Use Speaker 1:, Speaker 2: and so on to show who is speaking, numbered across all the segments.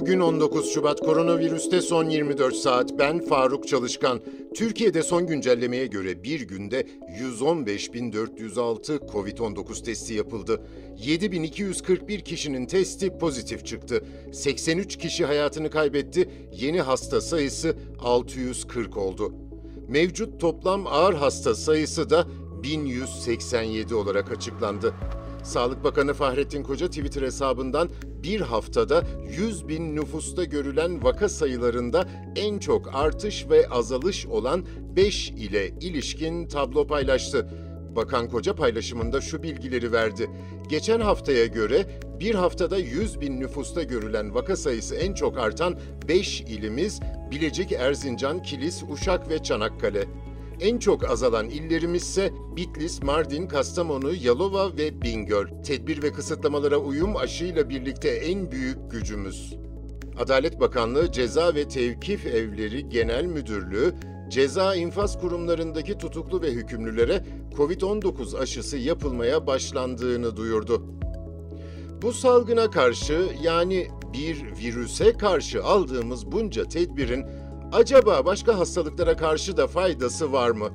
Speaker 1: Bugün 19 Şubat koronavirüste son 24 saat. Ben Faruk Çalışkan. Türkiye'de son güncellemeye göre bir günde 115.406 COVID-19 testi yapıldı. 7.241 kişinin testi pozitif çıktı. 83 kişi hayatını kaybetti. Yeni hasta sayısı 640 oldu. Mevcut toplam ağır hasta sayısı da 1187 olarak açıklandı. Sağlık Bakanı Fahrettin Koca Twitter hesabından bir haftada 100 bin nüfusta görülen vaka sayılarında en çok artış ve azalış olan 5 ile ilişkin tablo paylaştı. Bakan Koca paylaşımında şu bilgileri verdi. Geçen haftaya göre bir haftada 100 bin nüfusta görülen vaka sayısı en çok artan 5 ilimiz Bilecik, Erzincan, Kilis, Uşak ve Çanakkale. En çok azalan illerimizse Bitlis, Mardin, Kastamonu, Yalova ve Bingöl. Tedbir ve kısıtlamalara uyum aşıyla birlikte en büyük gücümüz. Adalet Bakanlığı Ceza ve Tevkif Evleri Genel Müdürlüğü, ceza infaz kurumlarındaki tutuklu ve hükümlülere COVID-19 aşısı yapılmaya başlandığını duyurdu. Bu salgına karşı yani bir virüse karşı aldığımız bunca tedbirin acaba başka hastalıklara karşı da faydası var mı?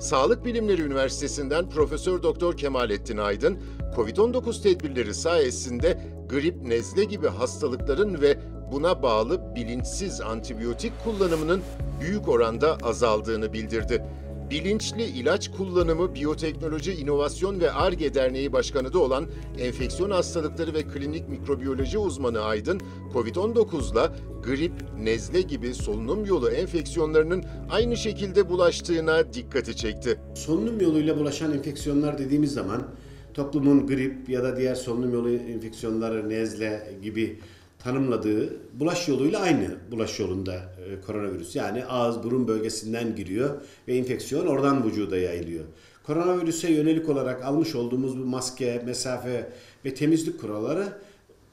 Speaker 1: Sağlık Bilimleri Üniversitesi'nden Profesör Doktor Kemalettin Aydın, COVID-19 tedbirleri sayesinde grip, nezle gibi hastalıkların ve buna bağlı bilinçsiz antibiyotik kullanımının büyük oranda azaldığını bildirdi. Bilinçli ilaç kullanımı Biyoteknoloji İnovasyon ve ARGE Derneği Başkanı da olan enfeksiyon hastalıkları ve klinik mikrobiyoloji uzmanı Aydın, COVID-19'la grip, nezle gibi solunum yolu enfeksiyonlarının aynı şekilde bulaştığına dikkati çekti.
Speaker 2: Solunum yoluyla bulaşan enfeksiyonlar dediğimiz zaman toplumun grip ya da diğer solunum yolu enfeksiyonları, nezle gibi tanımladığı bulaş yoluyla aynı bulaş yolunda e, koronavirüs. Yani ağız burun bölgesinden giriyor ve enfeksiyon oradan vücuda yayılıyor. Koronavirüse yönelik olarak almış olduğumuz bu maske, mesafe ve temizlik kuralları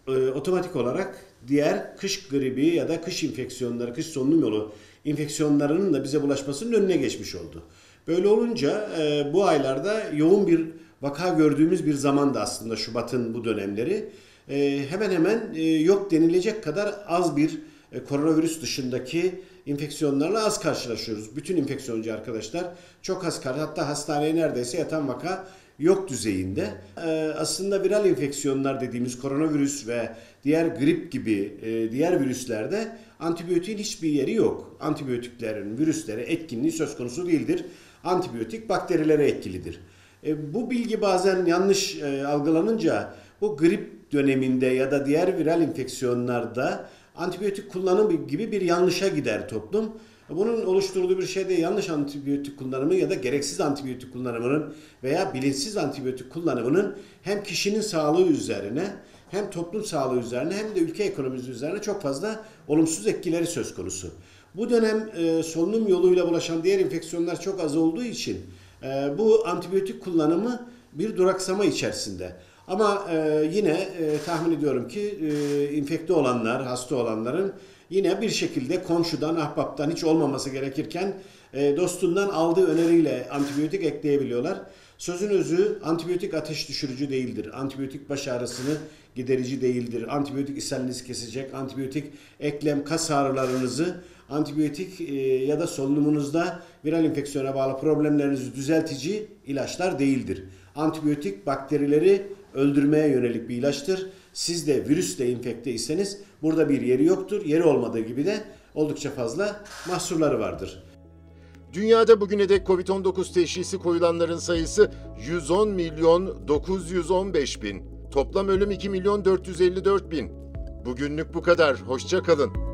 Speaker 2: e, otomatik olarak diğer kış gribi ya da kış enfeksiyonları, kış solunum yolu enfeksiyonlarının da bize bulaşmasının önüne geçmiş oldu. Böyle olunca e, bu aylarda yoğun bir vaka gördüğümüz bir zamanda aslında Şubat'ın bu dönemleri e, hemen hemen e, yok denilecek kadar az bir e, koronavirüs dışındaki enfeksiyonlarla az karşılaşıyoruz. Bütün enfeksiyoncu arkadaşlar çok az karşı hatta hastaneye neredeyse yatan vaka yok düzeyinde. E, aslında viral enfeksiyonlar dediğimiz koronavirüs ve diğer grip gibi e, diğer virüslerde antibiyotiğin hiçbir yeri yok. Antibiyotiklerin virüslere etkinliği söz konusu değildir. Antibiyotik bakterilere etkilidir. E, bu bilgi bazen yanlış e, algılanınca bu grip döneminde ya da diğer viral enfeksiyonlarda antibiyotik kullanımı gibi bir yanlışa gider toplum. Bunun oluşturduğu bir şey de yanlış antibiyotik kullanımı ya da gereksiz antibiyotik kullanımının veya bilinçsiz antibiyotik kullanımının hem kişinin sağlığı üzerine hem toplum sağlığı üzerine hem de ülke ekonomisi üzerine çok fazla olumsuz etkileri söz konusu. Bu dönem e, solunum yoluyla bulaşan diğer enfeksiyonlar çok az olduğu için e, bu antibiyotik kullanımı bir duraksama içerisinde. Ama e, yine e, tahmin ediyorum ki e, infekte olanlar, hasta olanların yine bir şekilde komşudan, ahbaptan hiç olmaması gerekirken e, dostundan aldığı öneriyle antibiyotik ekleyebiliyorlar. Sözün özü antibiyotik ateş düşürücü değildir. Antibiyotik baş ağrısını giderici değildir. Antibiyotik ishalinizi kesecek. Antibiyotik eklem kas ağrılarınızı antibiyotik e, ya da solunumunuzda viral enfeksiyona bağlı problemlerinizi düzeltici ilaçlar değildir. Antibiyotik bakterileri öldürmeye yönelik bir ilaçtır. Siz de virüsle infekteyseniz burada bir yeri yoktur. Yeri olmadığı gibi de oldukça fazla mahsurları vardır.
Speaker 1: Dünyada bugüne dek COVID-19 teşhisi koyulanların sayısı 110 milyon 915 bin. Toplam ölüm 2 milyon 454 bin. Bugünlük bu kadar. Hoşça kalın.